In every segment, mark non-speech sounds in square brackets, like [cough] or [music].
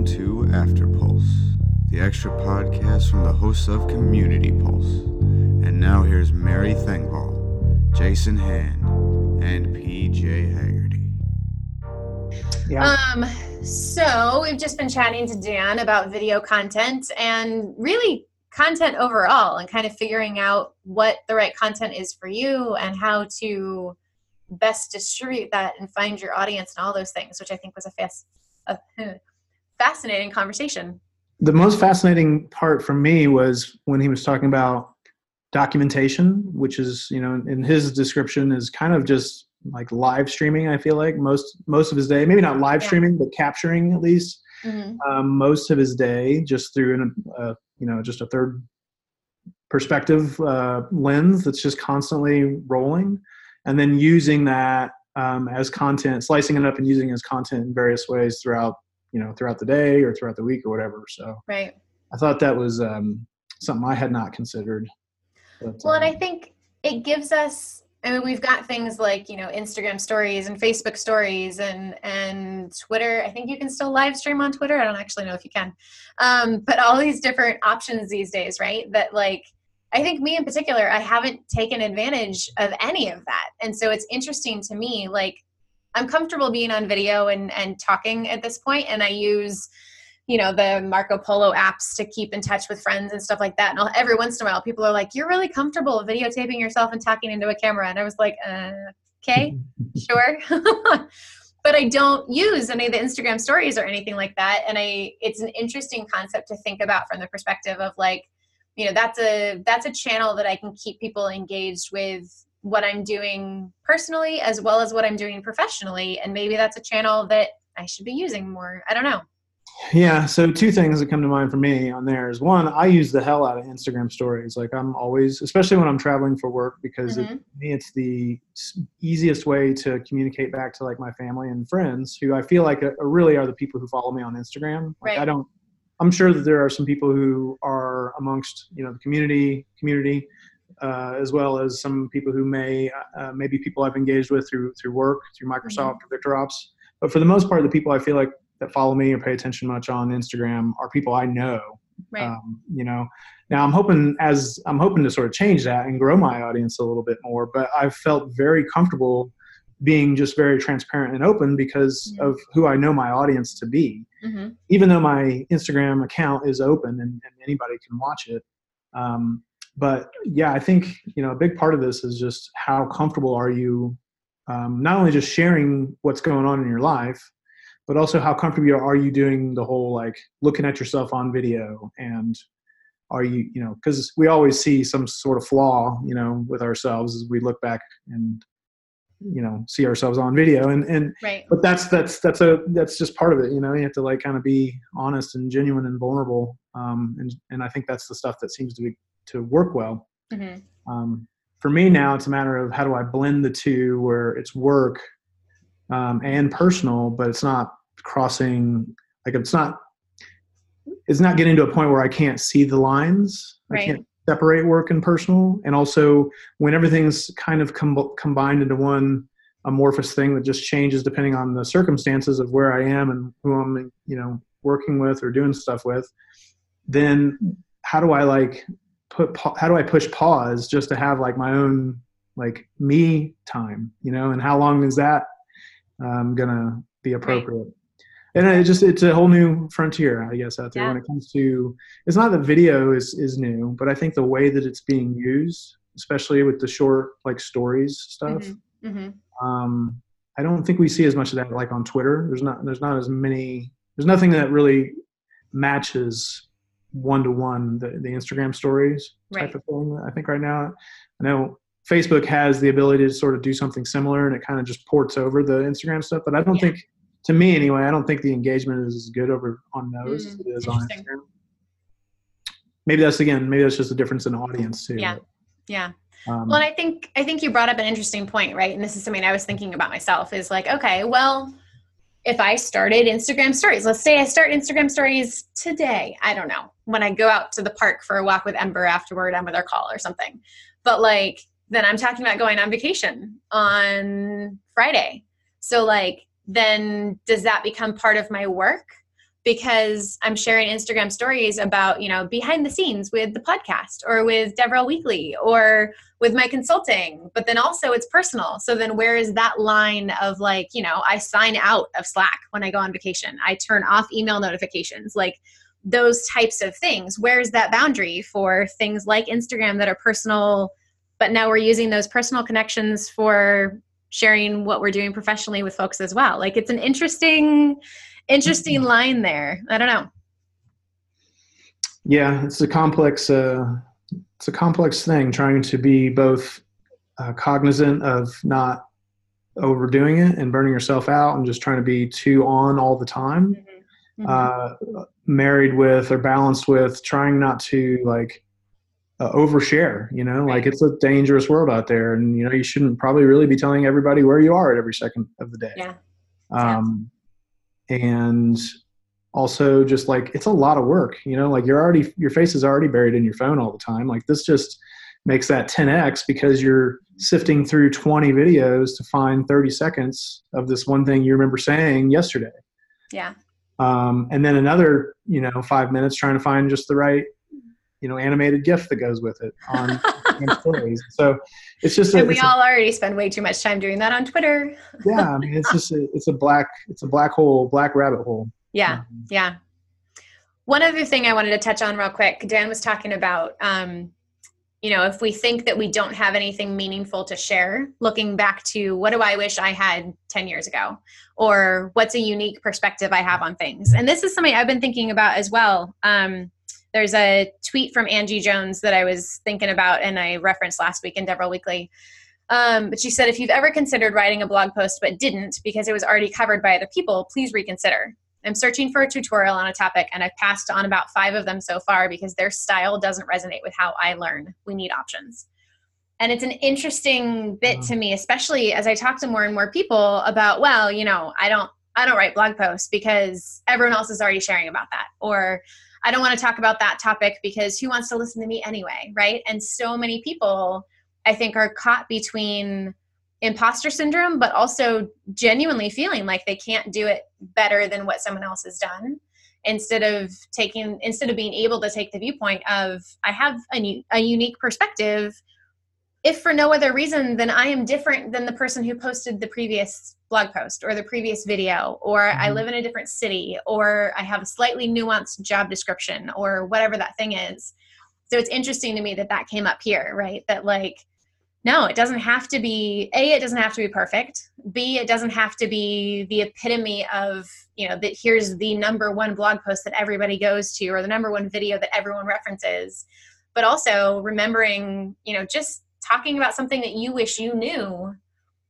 Welcome to After Pulse, the extra podcast from the hosts of Community Pulse. And now here's Mary Thengvall, Jason Hand, and PJ Hagerty. Yeah. Um, so we've just been chatting to Dan about video content and really content overall and kind of figuring out what the right content is for you and how to best distribute that and find your audience and all those things, which I think was a fast, a [laughs] fascinating conversation. The most fascinating part for me was when he was talking about documentation, which is, you know, in his description is kind of just like live streaming. I feel like most most of his day, maybe not live yeah. streaming, but capturing at least mm-hmm. um, most of his day just through an, uh, you know, just a third perspective uh, lens that's just constantly rolling, and then using that um, as content, slicing it up and using it as content in various ways throughout you know throughout the day or throughout the week or whatever. So right. I thought that was um, something i had not considered but, well um, and i think it gives us i mean we've got things like you know instagram stories and facebook stories and and twitter. I think you can still live stream on twitter. I don't actually know if you can. Um, but all these different options these days right? That like I think me in particular, I haven't taken advantage of any of that. And so it's interesting to me, like, I'm comfortable being on video and and talking at this point, and I use you know the Marco Polo apps to keep in touch with friends and stuff like that. And I'll, every once in a while, people are like, "You're really comfortable videotaping yourself and talking into a camera," and I was like, uh, "Okay, [laughs] sure." [laughs] but I don't use any of the Instagram stories or anything like that. And I, it's an interesting concept to think about from the perspective of like, you know, that's a that's a channel that I can keep people engaged with what I'm doing personally as well as what I'm doing professionally. And maybe that's a channel that I should be using more. I don't know. Yeah, so two things that come to mind for me on there is one, I use the hell out of Instagram stories. Like I'm always, especially when I'm traveling for work, because mm-hmm. it, me, it's the easiest way to communicate back to like my family and friends, who I feel like are, uh, really are the people who follow me on Instagram. Like right. I don't. I'm sure that there are some people who are amongst you know the community community uh, as well as some people who may uh, maybe people I've engaged with through through work, through Microsoft mm-hmm. or VictorOps. But for the most part, the people I feel like that follow me or pay attention much on Instagram are people I know. Right. Um, you know, now I'm hoping as I'm hoping to sort of change that and grow my audience a little bit more. But I've felt very comfortable being just very transparent and open because mm-hmm. of who I know my audience to be. Mm-hmm. Even though my Instagram account is open and, and anybody can watch it, um, but yeah, I think you know a big part of this is just how comfortable are you, um, not only just sharing what's going on in your life, but also how comfortable are you doing the whole like looking at yourself on video and are you you know because we always see some sort of flaw you know with ourselves as we look back and you know see ourselves on video and and right. but that's that's that's a that's just part of it you know you have to like kind of be honest and genuine and vulnerable um and and i think that's the stuff that seems to be to work well. Mm-hmm. Um, for me now, it's a matter of how do I blend the two where it's work um, and personal, but it's not crossing like it's not it's not getting to a point where I can't see the lines. Right. I can't separate work and personal, and also when everything's kind of com- combined into one amorphous thing that just changes depending on the circumstances of where I am and who I'm you know working with or doing stuff with. Then how do I like put how do I push pause just to have like my own like me time, you know, and how long is that um, gonna be appropriate? And it just it's a whole new frontier, I guess, out there yeah. when it comes to it's not that video is is new, but I think the way that it's being used, especially with the short like stories stuff. Mm-hmm. Mm-hmm. Um, I don't think we see as much of that like on Twitter. There's not there's not as many there's nothing that really matches one to one the the Instagram stories type of thing. I think right now, I know Facebook has the ability to sort of do something similar, and it kind of just ports over the Instagram stuff. But I don't yeah. think, to me anyway, I don't think the engagement is as good over on those mm, as it is on Instagram. Maybe that's again, maybe that's just a difference in audience too. Yeah, yeah. Um, well, and I think I think you brought up an interesting point, right? And this is something I was thinking about myself. Is like, okay, well, if I started Instagram stories, let's say I start Instagram stories today, I don't know, when I go out to the park for a walk with Ember afterward, I'm with our call or something. But like, then I'm talking about going on vacation on Friday. So, like, then does that become part of my work? Because I'm sharing Instagram stories about, you know, behind the scenes with the podcast or with Devrel Weekly or with my consulting. But then also it's personal. So then where is that line of like, you know, I sign out of Slack when I go on vacation, I turn off email notifications, like those types of things. Where's that boundary for things like Instagram that are personal? But now we're using those personal connections for sharing what we're doing professionally with folks as well. Like it's an interesting interesting mm-hmm. line there. I don't know. Yeah, it's a complex. Uh, it's a complex thing trying to be both uh, cognizant of not overdoing it and burning yourself out, and just trying to be too on all the time. Mm-hmm. Mm-hmm. Uh, married with or balanced with trying not to like uh, overshare you know right. like it's a dangerous world out there and you know you shouldn't probably really be telling everybody where you are at every second of the day yeah um and also just like it's a lot of work you know like you're already your face is already buried in your phone all the time. Like this just makes that 10x because you're sifting through 20 videos to find 30 seconds of this one thing you remember saying yesterday. Yeah. Um, and then another you know five minutes trying to find just the right you know animated gif that goes with it on, [laughs] on stories. So it's just and a, we all a, already spend way too much time doing that on twitter. Yeah i mean it's [laughs] just a, it's a black it's a black hole black rabbit hole. Yeah um, yeah. One other thing i wanted to touch on real quick dan was talking about um, you know if we think that we don't have anything meaningful to share looking back to what do i wish i had 10 years ago? Or what's a unique perspective i have on things? And this is something i've been thinking about as well. Um, there's a tweet from Angie Jones that I was thinking about and I referenced last week in Devrel Weekly. Um, but she said, if you've ever considered writing a blog post but didn't because it was already covered by other people, please reconsider. I'm searching for a tutorial on a topic and I've passed on about five of them so far because their style doesn't resonate with how I learn. We need options. And it's an interesting bit to me, especially as I talk to more and more people about, well, you know, I don't I don't write blog posts because everyone else is already sharing about that. Or I don't want to talk about that topic because who wants to listen to me anyway, right? And so many people, I think, are caught between imposter syndrome, but also genuinely feeling like they can't do it better than what someone else has done instead of taking instead of being able to take the viewpoint of i have a, a unique perspective if for no other reason than I am different than the person who posted the previous blog post or the previous video, or mm-hmm. I live in a different city, or I have a slightly nuanced job description, or whatever that thing is. So it's interesting to me that that came up here, right? That like, no, it doesn't have to be A, it doesn't have to be perfect. B, it doesn't have to be the epitome of, you know, that here's the number one blog post that everybody goes to or the number one video that everyone references. But also remembering, you know, just talking about something that you wish you knew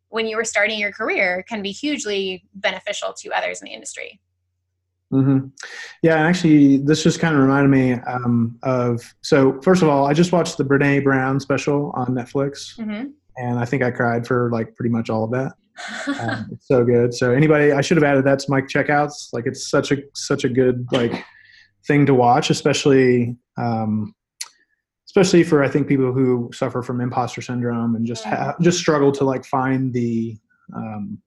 when you were starting your career can be hugely beneficial to others in the industry. Mm-hmm. Yeah, actually, this just kind of reminded me um, of. So, first of all, I just watched the Brene Brown special on Netflix, mm-hmm. and I think I cried for like pretty much all of that. [laughs] um, it's so good. So, anybody, I should have added that to my checkouts. Like, it's such a such a good like thing to watch, especially um, especially for I think people who suffer from imposter syndrome and just have, just struggle to like find the um,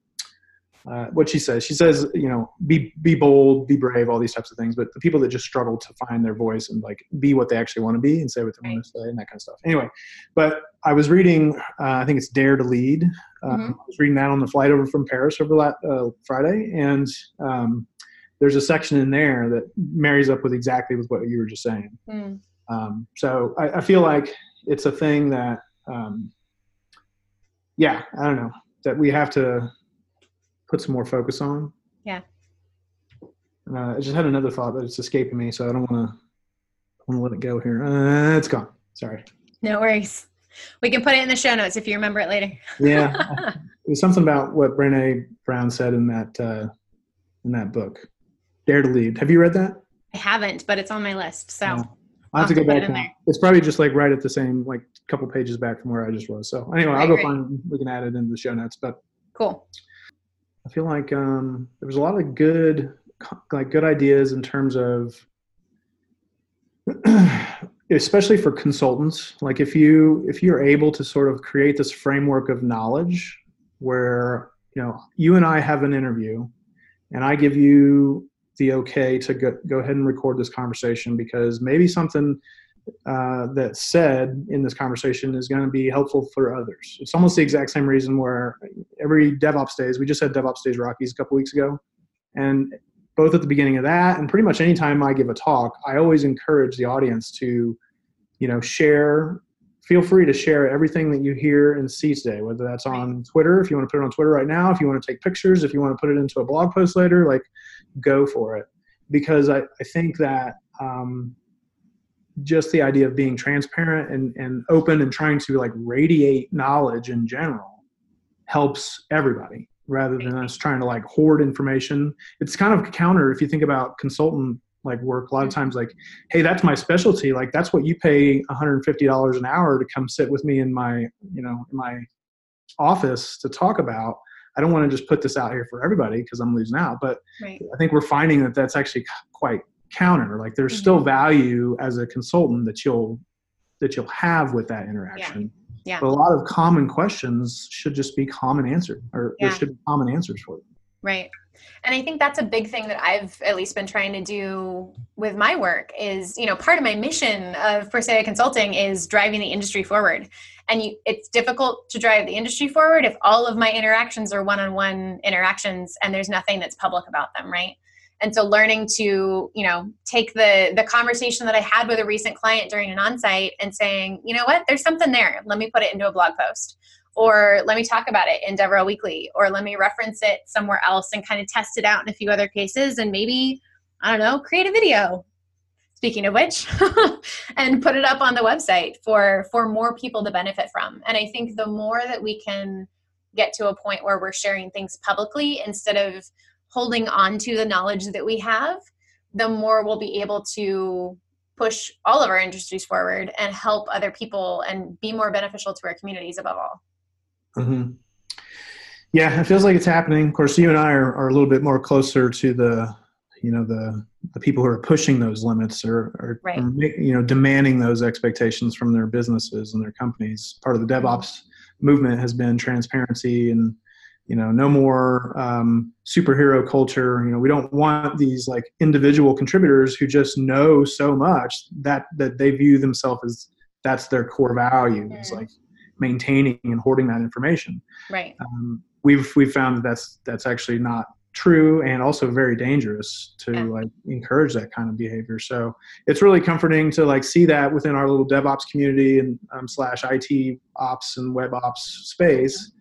uh, what she says. She says, you know, be be bold, be brave, all these types of things. But the people that just struggle to find their voice and like be what they actually want to be and say what they want to say and that kind of stuff. Anyway, but I was reading, uh, I think it's Dare to Lead. Uh, mm-hmm. I was reading that on the flight over from Paris over that uh, Friday, and um, there's a section in there that marries up with exactly with what you were just saying. Mm. Um, so I, I, feel like it's a thing that, um, yeah, I don't know, that we have to put some more focus on. Yeah. Uh, I just had another thought, but it's escaping me, so I don't want to want to let it go here. Uh, it's gone. Sorry. No worries. We can put it in the show notes if you remember it later. yeah, [laughs] it was something about what Brene Brown said in that uh, in that book, Dare to Lead. Have you read that? I haven't, but it's on my list. So. I have to go back. It's probably just like right at the same, like a couple pages back from where I just was. So anyway, I'll go find. We can add it into the show notes. But cool. I feel like um, there was a lot of good, like good ideas in terms of, [clears throat] especially for consultants. Like if you if you're able to sort of create this framework of knowledge, where you know you and I have an interview, and I give you the okay to go, go ahead and record this conversation because maybe something uh, that's said in this conversation is going to be helpful for others. It's almost the exact same reason where every DevOps days, we just had DevOps days Rockies a couple weeks ago, and both at the beginning of that and pretty much anytime I give a talk, I always encourage the audience to, you know, share. Feel free to share everything that you hear and see today, whether that's on Twitter, if you want to put it on Twitter right now, if you want to take pictures, if you want to put it into a blog post later, like go for it. Because I, I think that um, just the idea of being transparent and, and open and trying to like radiate knowledge in general helps everybody rather than us trying to like hoard information. It's kind of counter if you think about consultant like work a lot of mm-hmm. times like hey that's my specialty like that's what you pay $150 an hour to come sit with me in my you know in my office to talk about i don't want to just put this out here for everybody because i'm losing out but right. i think we're finding that that's actually quite counter like there's mm-hmm. still value as a consultant that you'll that you'll have with that interaction yeah yeah. But a lot of common questions should just be common answered, or yeah. there should be common answers for them. Right. And I think that's a big thing that I've at least been trying to do with my work is, you know, part of my mission of Persea Consulting is driving the industry forward. And you, it's difficult to drive the industry forward if all of my interactions are one-on-one interactions and there's nothing that's public about them, right? and so learning to you know take the the conversation that i had with a recent client during an onsite and saying you know what there's something there let me put it into a blog post or let me talk about it in devrel weekly or let me reference it somewhere else and kind of test it out in a few other cases and maybe i don't know create a video speaking of which [laughs] and put it up on the website for for more people to benefit from and i think the more that we can get to a point where we're sharing things publicly instead of holding on to the knowledge that we have, the more we'll be able to push all of our industries forward and help other people and be more beneficial to our communities above all. Mm-hmm. Yeah, it feels like it's happening. Of course, you and I are, are a little bit more closer to the, you know, the the people who are pushing those limits or, or, right. or you know demanding those expectations from their businesses and their companies. Part of the DevOps mm-hmm. movement has been transparency and you know no more um, superhero culture you know we don't want these like individual contributors who just know so much that that they view themselves as that's their core value mm. it's like maintaining and hoarding that information right um, we've we've found that that's that's actually not true and also very dangerous to yeah. like encourage that kind of behavior so it's really comforting to like see that within our little devops community and um, slash it ops and web ops space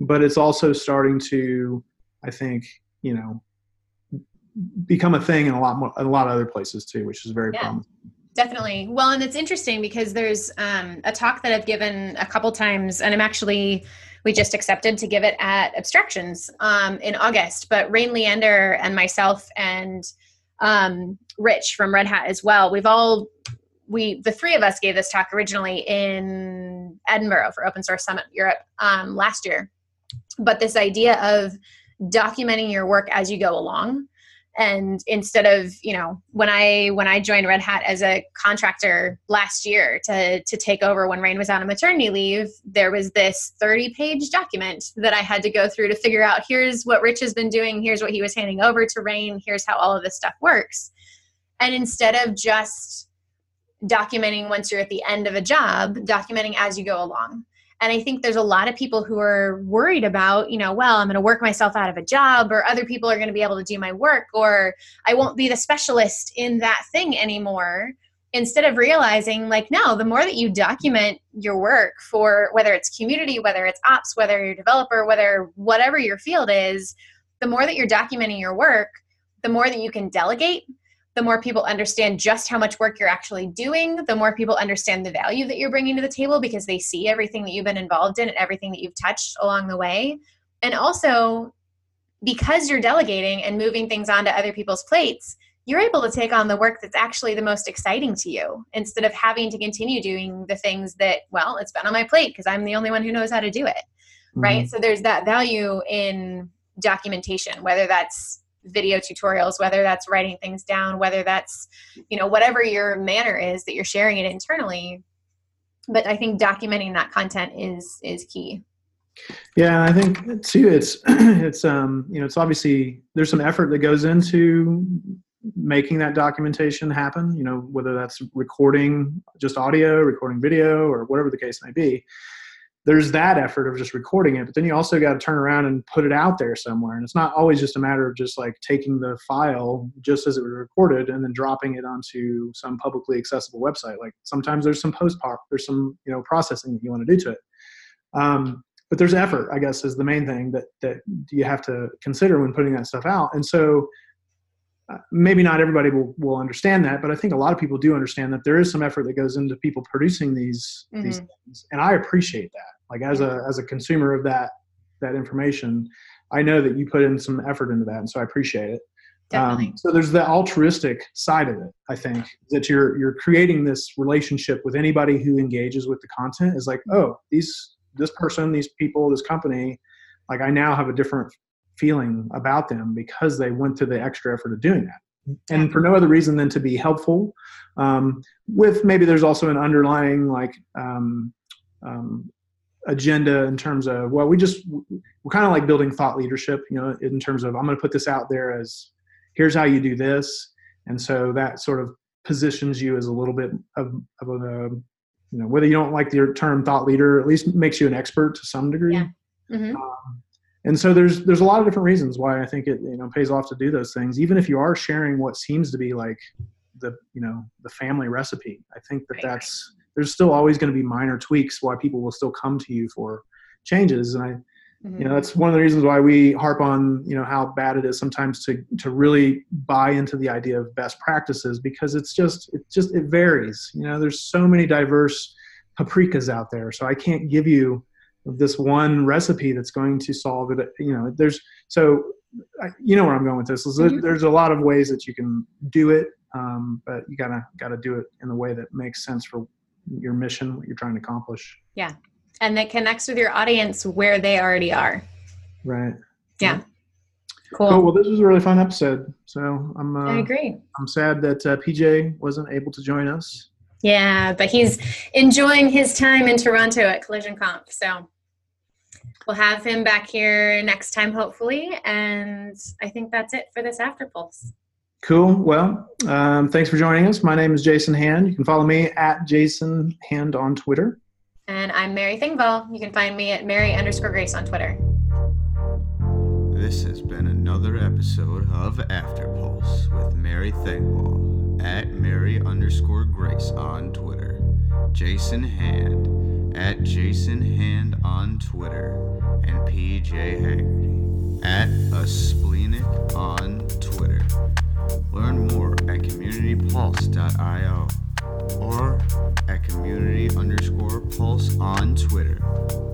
but it's also starting to, I think, you know, become a thing in a lot more, in a lot of other places too, which is very yeah. promising. Definitely. Well, and it's interesting because there's um, a talk that I've given a couple times, and I'm actually we just accepted to give it at Abstractions um, in August. But Rain Leander and myself and um, Rich from Red Hat as well, we've all we the three of us gave this talk originally in Edinburgh for Open Source Summit Europe um, last year, but this idea of documenting your work as you go along and instead of you know when i when i joined red hat as a contractor last year to to take over when rain was out on maternity leave there was this 30 page document that i had to go through to figure out here's what rich has been doing here's what he was handing over to rain here's how all of this stuff works. And instead of just documenting once you're at the end of a job documenting as you go along and I think there's a lot of people who are worried about, you know, well, I'm going to work myself out of a job, or other people are going to be able to do my work, or I won't be the specialist in that thing anymore. Instead of realizing, like, no, the more that you document your work for whether it's community, whether it's ops, whether you're a developer, whether whatever your field is, the more that you're documenting your work, the more that you can delegate the more people understand just how much work you're actually doing, the more people understand the value that you're bringing to the table because they see everything that you've been involved in and everything that you've touched along the way. And also, because you're delegating and moving things onto other people's plates, you're able to take on the work that's actually the most exciting to you instead of having to continue doing the things that, well, it's been on my plate because I'm the only one who knows how to do it. Mm-hmm. Right. So there's that value in documentation, whether that's video tutorials whether that's writing things down whether that's you know whatever your manner is that you're sharing it internally but i think documenting that content is is key Yeah, I think too. It's [clears throat] it's um you know it's obviously there's some effort that goes into making that documentation happen. You know whether that's recording just audio, recording video, or whatever the case may be there's that effort of just recording it, but then you also got to turn around and put it out there somewhere. And it's not always just a matter of just like taking the file just as it was recorded and then dropping it onto some publicly accessible website. Like sometimes there's some post pop, there's some you know processing that you want to do to it. Um, but there's effort, I guess, is the main thing that that you have to consider when putting that stuff out. And so uh, maybe not everybody will, will understand that, but I think a lot of people do understand that there is some effort that goes into people producing these mm-hmm. these things, and I appreciate that. Like as a as a consumer of that that information, I know that you put in some effort into that, and so I appreciate it. Definitely. Um, so there's the altruistic side of it. I think that you're you're creating this relationship with anybody who engages with the content. Is like, oh, these this person, these people, this company, like I now have a different feeling about them because they went to the extra effort of doing that and for no other reason than to be helpful um, with maybe there's also an underlying like um, um, agenda in terms of well we just we're kind of like building thought leadership you know in terms of i'm going to put this out there as here's how you do this and so that sort of positions you as a little bit of, of a you know whether you don't like the term thought leader at least makes you an expert to some degree yeah. mm-hmm. um, and so there's there's a lot of different reasons why I think it you know pays off to do those things, even if you are sharing what seems to be like the you know the family recipe. I think that that's there's still always going to be minor tweaks why people will still come to you for changes, and I mm-hmm. you know that's one of the reasons why we harp on you know how bad it is sometimes to to really buy into the idea of best practices because it's just it just it varies. You know, there's so many diverse paprikas out there, so I can't give you this one recipe that's going to solve it you know there's so you know where i'm going with this mm-hmm. there's a lot of ways that you can do it um, but you gotta gotta do it in a way that makes sense for your mission what you're trying to accomplish yeah and that connects with your audience where they already are right yeah, Cool. cool. Well, this was a really fun episode. So I'm. Uh, I agree. I'm sad that uh, PJ wasn't able to join us. Yeah, but he's enjoying his time in Toronto at Collision Conf. So we'll have him back here next time, hopefully. And I think that's it for this After Pulse. Cool. Well, um, thanks for joining us. My name is Jason Hand. You can follow me at Jason Hand on Twitter. And I'm Mary Thengvall. You can find me at Mary underscore Grace on Twitter. This has been another episode of After Pulse with Mary Thengvall at Mary underscore Grace on Twitter. Jason Hand at Jason Hand on Twitter and PJ Hagerty at a on Twitter. Learn more at communitypulse.io or at community underscore pulse on Twitter.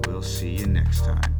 We'll see you next time.